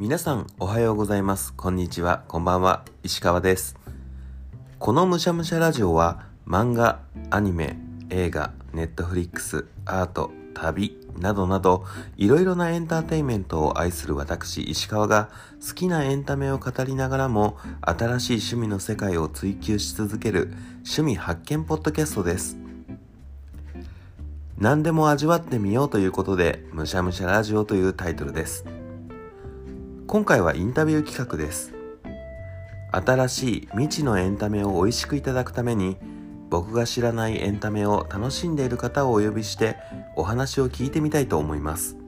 皆さんおはようございます。こんにちは。こんばんは。石川です。このむしゃむしゃラジオは漫画、アニメ、映画、ネットフリックス、アート、旅などなどいろいろなエンターテインメントを愛する私石川が好きなエンタメを語りながらも新しい趣味の世界を追求し続ける趣味発見ポッドキャストです。何でも味わってみようということでむしゃむしゃラジオというタイトルです。今回はインタビュー企画です。新しい未知のエンタメを美味しくいただくために僕が知らないエンタメを楽しんでいる方をお呼びしてお話を聞いてみたいと思います。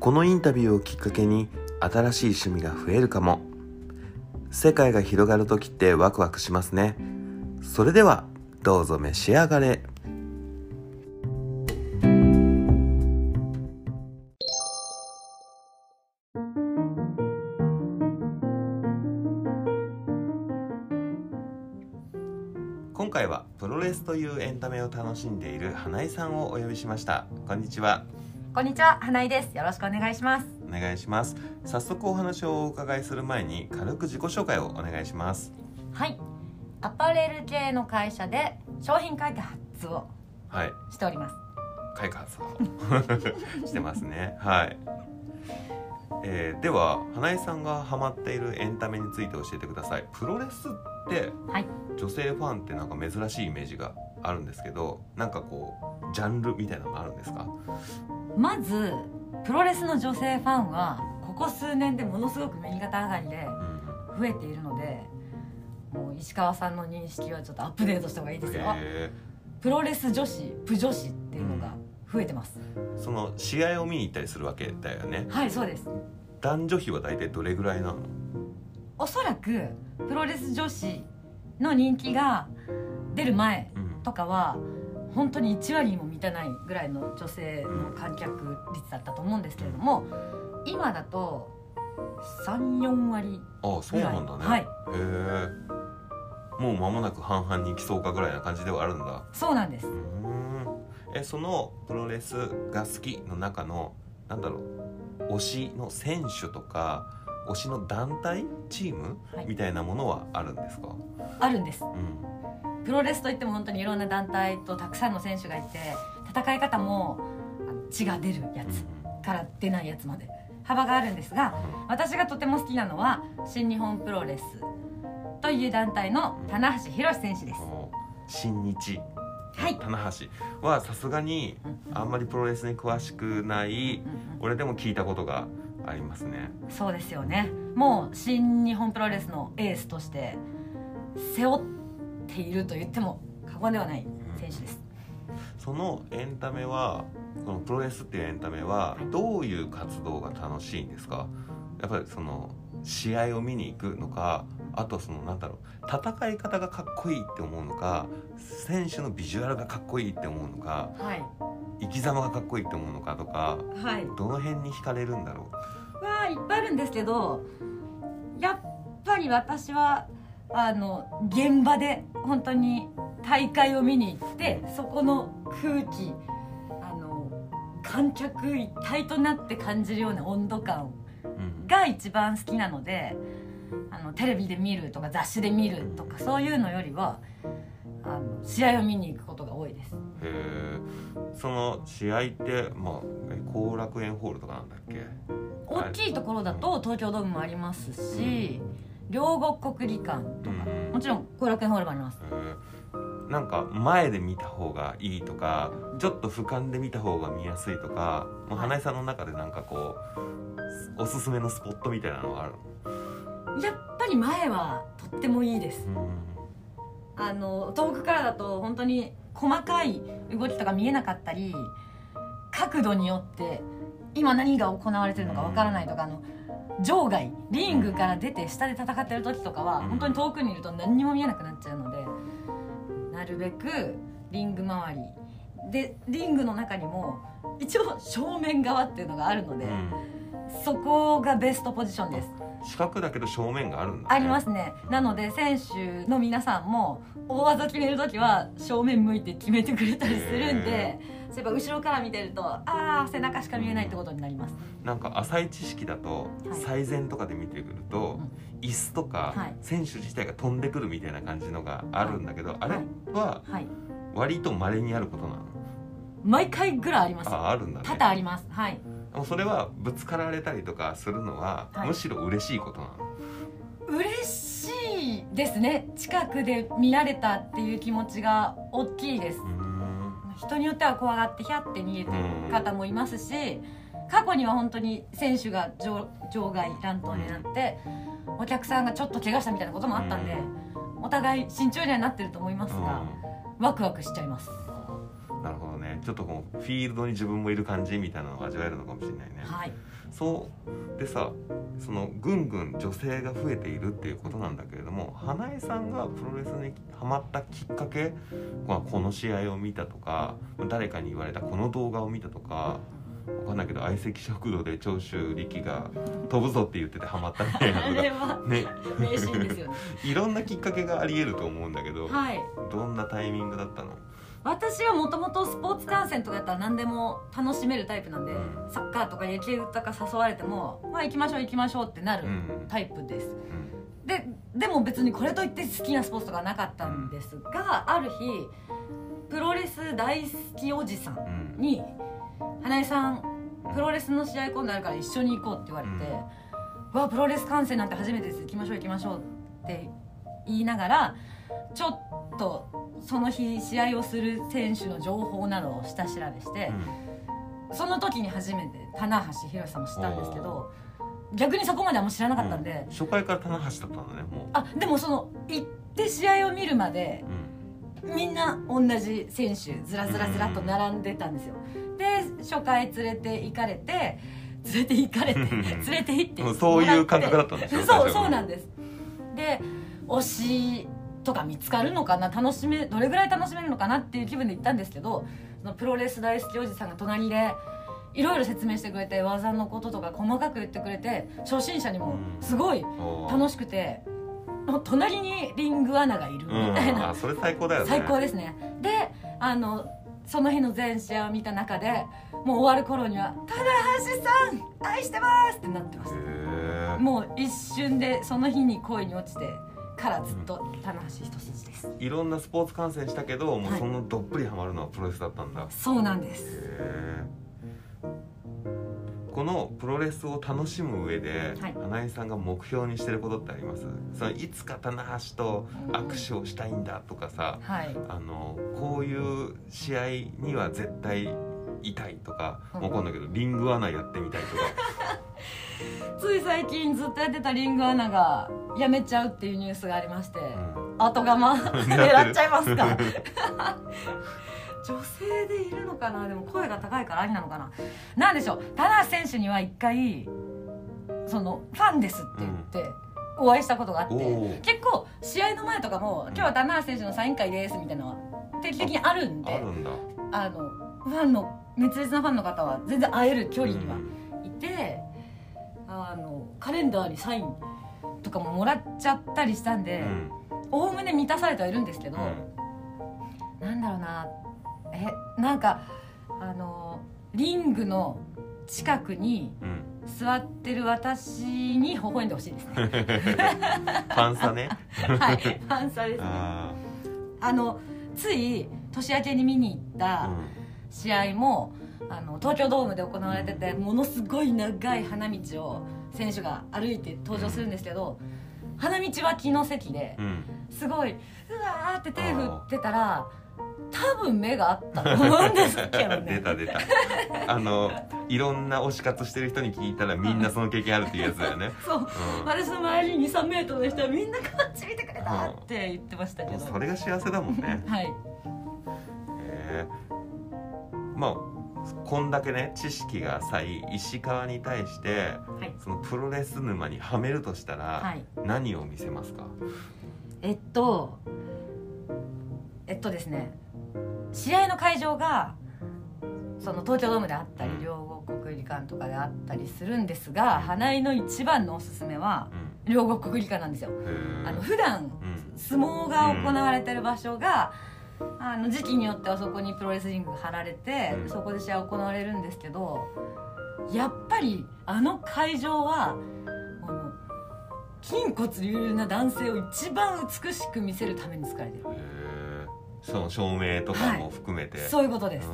このインタビューをきっかけに新しい趣味が増えるかも。世界が広がる時ってワクワクしますね。それではどうぞ召し上がれ。というエンタメを楽しんでいる花井さんをお呼びしましたこんにちはこんにちは、花井です。よろしくお願いします。お願いします早速お話をお伺いする前に軽く自己紹介をお願いしますはい。アパレル系の会社で商品開発をはいしております。開発を してますねはい、えーでは花井さんがハマっているエンタメについて教えてくださいプロレスってはい。女性ファンってなんか珍しいイメージがあるんですけどなんかこうジャンルみたいなのがあるんですか？まずプロレスの女性ファンはここ数年でものすごく右肩上がりでうん増えているので、もう石川さんの認識はちょっとアップデートした方がいいですよ。へプロレス女子、プ女子っていうのが増えてます。ーその試合を見に行ったりするわけだよね？はい、そうです。男女比は大体どれぐらいなの？おそらくプロレス女子の人気が出る前うん。とかは本当に1割にも満たないぐらいの女性の観客率だったと思うんですけれども今だと34割ああそうなんだね、はい。へえ。もう間もなく半々に行きそうかぐらいな感じではあるんだ。そうなんです。えそのプロレスが好きの中のなんだろう推しの選手とか推しの団体チーム、はい。みたいなものはあるんですか？あるんです。うん。プロレスといっても本当にいろんな団体とたくさんの選手がいて戦い方も血が出るやつから出ないやつまで幅があるんですが私がとても好きなのは新日本プロレスという団体の棚橋宏選手です。新日。はい。棚橋はさすがにあんまりプロレスに詳しくない俺でも聞いたことがありますね。そうですよね。もう新日本プロレスのエースとして背負っていると言っても過言ではない選手です。そのエンタメはこのプロレスっていうエンタメはどういう活動が楽しいんですか？やっぱりその試合を見に行くのかあとそのなんだろう戦い方がかっこいいって思うのか選手のビジュアルがかっこいいって思うのかはい生き様がかっこいいって思うのかとかはい。どの辺に惹かれるんだろわあいっぱいあるんですけどやっぱり私はあの現場で本当に大会を見に行ってそこの空気あの観客一体となって感じるような温度感が一番好きなのであのテレビで見るとか雑誌で見るとかそういうのよりはあの試合を見に行くことが多いです。へえその試合ってまあえ後楽園ホールとかなんだっけ？大きいところだと東京ドームもありますし両国国技館とか。うん。もちろん後楽園ホールもあります。へーなんか前で見た方がいいとかちょっと俯瞰で見た方が見やすいとかもう花井さんの中でなんかこうおすすめのスポットみたいなのがあるやっぱり前はとってもいいです。のあの遠くからだと本当に細かい動きとか見えなかったり角度によって今何が行われてるのかわからないとかあの場外リングから出て下で戦ってる時とかはうん。本当に遠くにいると何にも見えなくなっちゃうのでなるべくリング周りでリングの中にも一応正面側っていうのがあるので、うん。そこがベストポジションです四角だけど正面があるんだ、ね、ありますね。なので選手の皆さんも大技決める時は正面向いて決めてくれたりするんでそういえば後ろから見てるとああ背中しか見えないってことになります。なんか浅い知識だとはい。最善とかで見てくると、椅子とかはい。選手自体が飛んでくるみたいな感じのがあるんだけど、あれははい。割と稀にあることなの？毎回ぐらいあります。ああるんだね。多々あります。はいでもそれはぶつかられたりとかするのは、はい。むしろ嬉しいことなの？嬉しいですね。近くで見られたっていう気持ちが大きいです。人によっては怖がってヒャって逃げてる方もいますし過去には本当に選手が場場外乱闘になってお客さんがちょっと怪我したみたいなこともあったんでお互い慎重にはなってると思いますがワクワクしちゃいますちょっとこうフィールドに自分もいる感じみたいなのを味わえるのかもしれないね、はい。そう。でさそのぐんぐん女性が増えているっていうことなんだけれども花江さんがプロレスにハマったきっかけ、まあ、この試合を見たとか誰かに言われたこの動画を見たとかわかんないけど相席食堂で長州力が飛ぶぞって言っててハマったみたいなあのが ね。いろんなきっかけがありえると思うんだけど、はい。どんなタイミングだったの？私はもともとスポーツ観戦とかやったら何でも楽しめるタイプなんで、うん。サッカーとか野球とか誘われてもまあ行きましょう行きましょうってなるうんタイプです、うん。ででも別にこれといって好きなスポーツとかはなかったんですが、ある日プロレス大好きおじさんに「花江さんプロレスの試合今度あるから一緒に行こう」って言われて「わプロレス観戦なんて初めてです行きましょう行きましょう」って言いながらちょっとその日試合をする選手の情報などを下調べして、その時に初めて棚橋宏さんを知ったんですけど逆にそこまであんま知らなかったんで、うん。初回から棚橋だったんだねもあでもその行って試合を見るまでう、うん。みんな同じ選手ずらずらずらっと並んでたんですよ。で初回連れて行かれて連れて行かれて連れて行ってもうそういう感覚だったんでしょそう。そうなんです。で推しとか見つかるのかな楽しめどれぐらい楽しめるのかなっていう気分で行ったんですけどそのプロレス大好きおじさんが隣でいろいろ説明してくれて技のこととか細かく言ってくれて初心者にもすごい楽ししくて隣にリングアナがいるみたいな、あそれ最高だよね。最高ですね。であのその日の全試合を見た中でもう終わる頃には「棚橋さん愛してます!」ってなってましへたえもう一瞬でその日に恋に落ちてからずっと棚橋一筋です。いろんなスポーツ観戦したけどもうはいそのどっぷりハマるのはプロレスだったんだ。へそうなんです。えこのプロレスを楽しむ上で、はい。花江さんが目標にしてることってあります？そのいつか棚橋と握手をしたいんだとかさはい。あのこういう試合には絶対いたいとかうん。わかんないけどリングアナやってみたいとか つい最近ずっとやってたリングアナが辞めちゃうっていうニュースがありまして、うん。後釜 狙っちゃいますか？女性でいるのかな？でも声が高いからありなのかな？なんでしょう？棚橋選手には一回そのファンですって言ってお会いしたことがあって結構試合の前とかも今日は棚橋選手のサイン会ですみたいなのは定期的にあるんであのファンの熱烈なファンの方は全然会える距離にはうん。いてあのカレンダーにサインとかももらっちゃったりしたんでうん。おおむね満たされてはいるんですけど、なんだろうなえなんかあのリングの近くにうん。うん座ってる私に微笑んでほしいですね。ファンサね。はいファンサですね。ああのつい年明けに見に行っあた試合もあの東京ドームで行われててものすごい長い花道を選手が歩いて登場するんですけど花道脇の席でうん。うんすごいうわーって手振ってたら多分目があったと思うんですけど 出ねた出た。あのいろんな推し活してる人に聞いたらみんなその経験あるっていうやつだよね、そう。うん。私の周りに23メートルの人はみんなこっち見てくれたって言ってましたけど。それが幸せだもんね。はい。へえまあこんだけね知識が浅い石川に対してはい。そのプロレス沼にはめるとしたら、はい。何を見せますか？えっとえっとですね試合の会場がその東京ドームであったりうん。両国国技館とかであったりするんですが花井の一番のおすすめはうん。両国国技館なんですよ。あの普段うん。相撲が行われてる場所があの時期によってはそこにプロレスリングが張られて、うん。そこで試合行われるんですけどやっぱりあの会場は筋骨隆々な男性を一番美しく見せるために作られてる。その照明とかも含めて、そういうことです、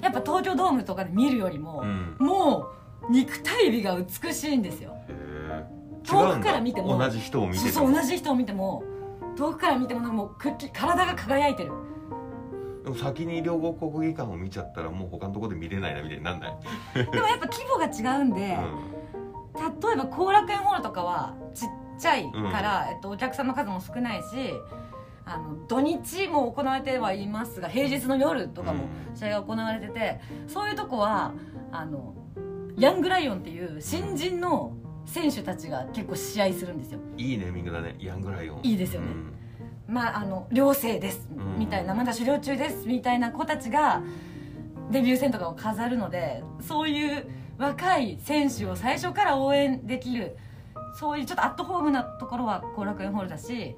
やっぱ東京ドームとかで見るよりも、うん。もう肉体美が美しいんですよ遠くから見ても同じ人を見ててそうそう同じ人を見ても遠くから見てももう体が輝いてる。でも先に両国国技館を見ちゃったらもう他のところで見れないなみたいになんない、でもやっぱ規模が違うんで、例えば後楽園ホールとかはちっちゃいから、えっと、お客さんの数も少ないしあの土日も行われてはいますが平日の夜とかも試合が行われてて、そういうとこはあのヤングライオンっていう新人の選手たちが結構試合するんですよ。うんいいネーミングだね。ヤングライオン。いいですよね。まああの寮生です。うん。みたいな。まだ狩猟中です。みたいな子たちがデビュー戦とかを飾るのでそういう若い選手を最初から応援できるそういうちょっとアットホームなところは後楽園ホールだし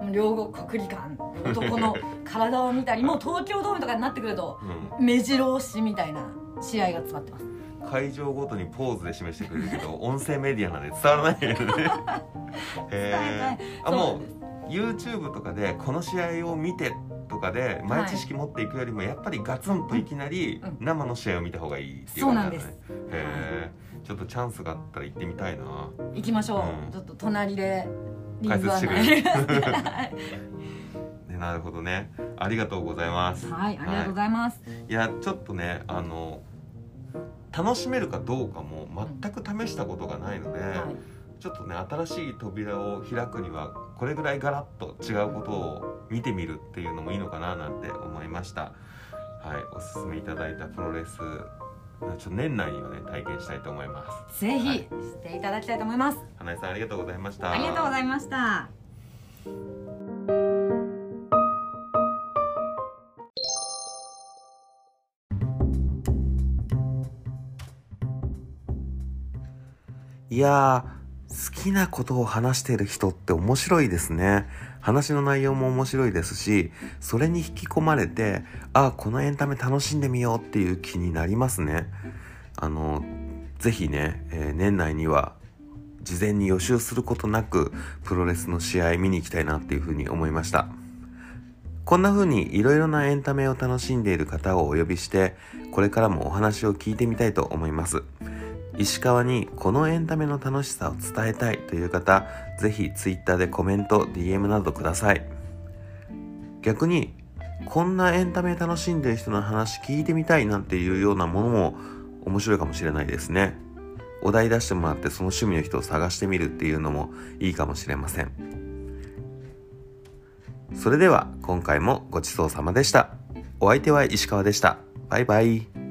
うん。両国国技館男の体を見たりもう東京ドームとかになってくるとうん。目白押しみたいな試合が詰まってます会場ごとにポーズで示してくれるけど 音声メディアなんで伝わらないよね。へえあそうなもう YouTube とかでこの試合を見てとかで前知識持っていくよりもやっぱりガツンといきなりうん。生の試合を見た方がいいっていう感じだね。へえちょっとチャンスがあったら行ってみたいな。行きましょう、うん。ちょっと隣で解グ説してく案れる。なるほどね。ありがとうございます。はいありがとうございます、いやちょっとねあの楽しめるかどうかも全く試したことがないので、はい。ちょっとね新しい扉を開くにはこれぐらいガラッと違うことを見てみるっていうのもいいのかななんて思いました。はいおすすめいただいたプロレスちょっと年内にはね体験したいと思います。ぜひはい。していただきたいと思います、花江さんありがとうございました。ありがとうございましたいやー好きなことを話してる人って面白いですね。話の内容も面白いですしそれに引き込まれてああこのエンタメ楽しんでみようっていう気になりますね。あのぜひね、えー年内には事前に予習することなくプロレスの試合見に行きたいなっていうふうに思いました。こんな風にいろいろなエンタメを楽しんでいる方をお呼びしてこれからもお話を聞いてみたいと思います。石川にこのエンタメの楽しさを伝えたいという方ぜひ Twitter でコメント DM などください。逆にこんなエンタメ楽しんでる人の話聞いてみたいなんていうようなものも面白いかもしれないですね。お題出してもらってその趣味の人を探してみるっていうのもいいかもしれません。それでは今回もごちそうさまでした。お相手は石川でした。バイバイ。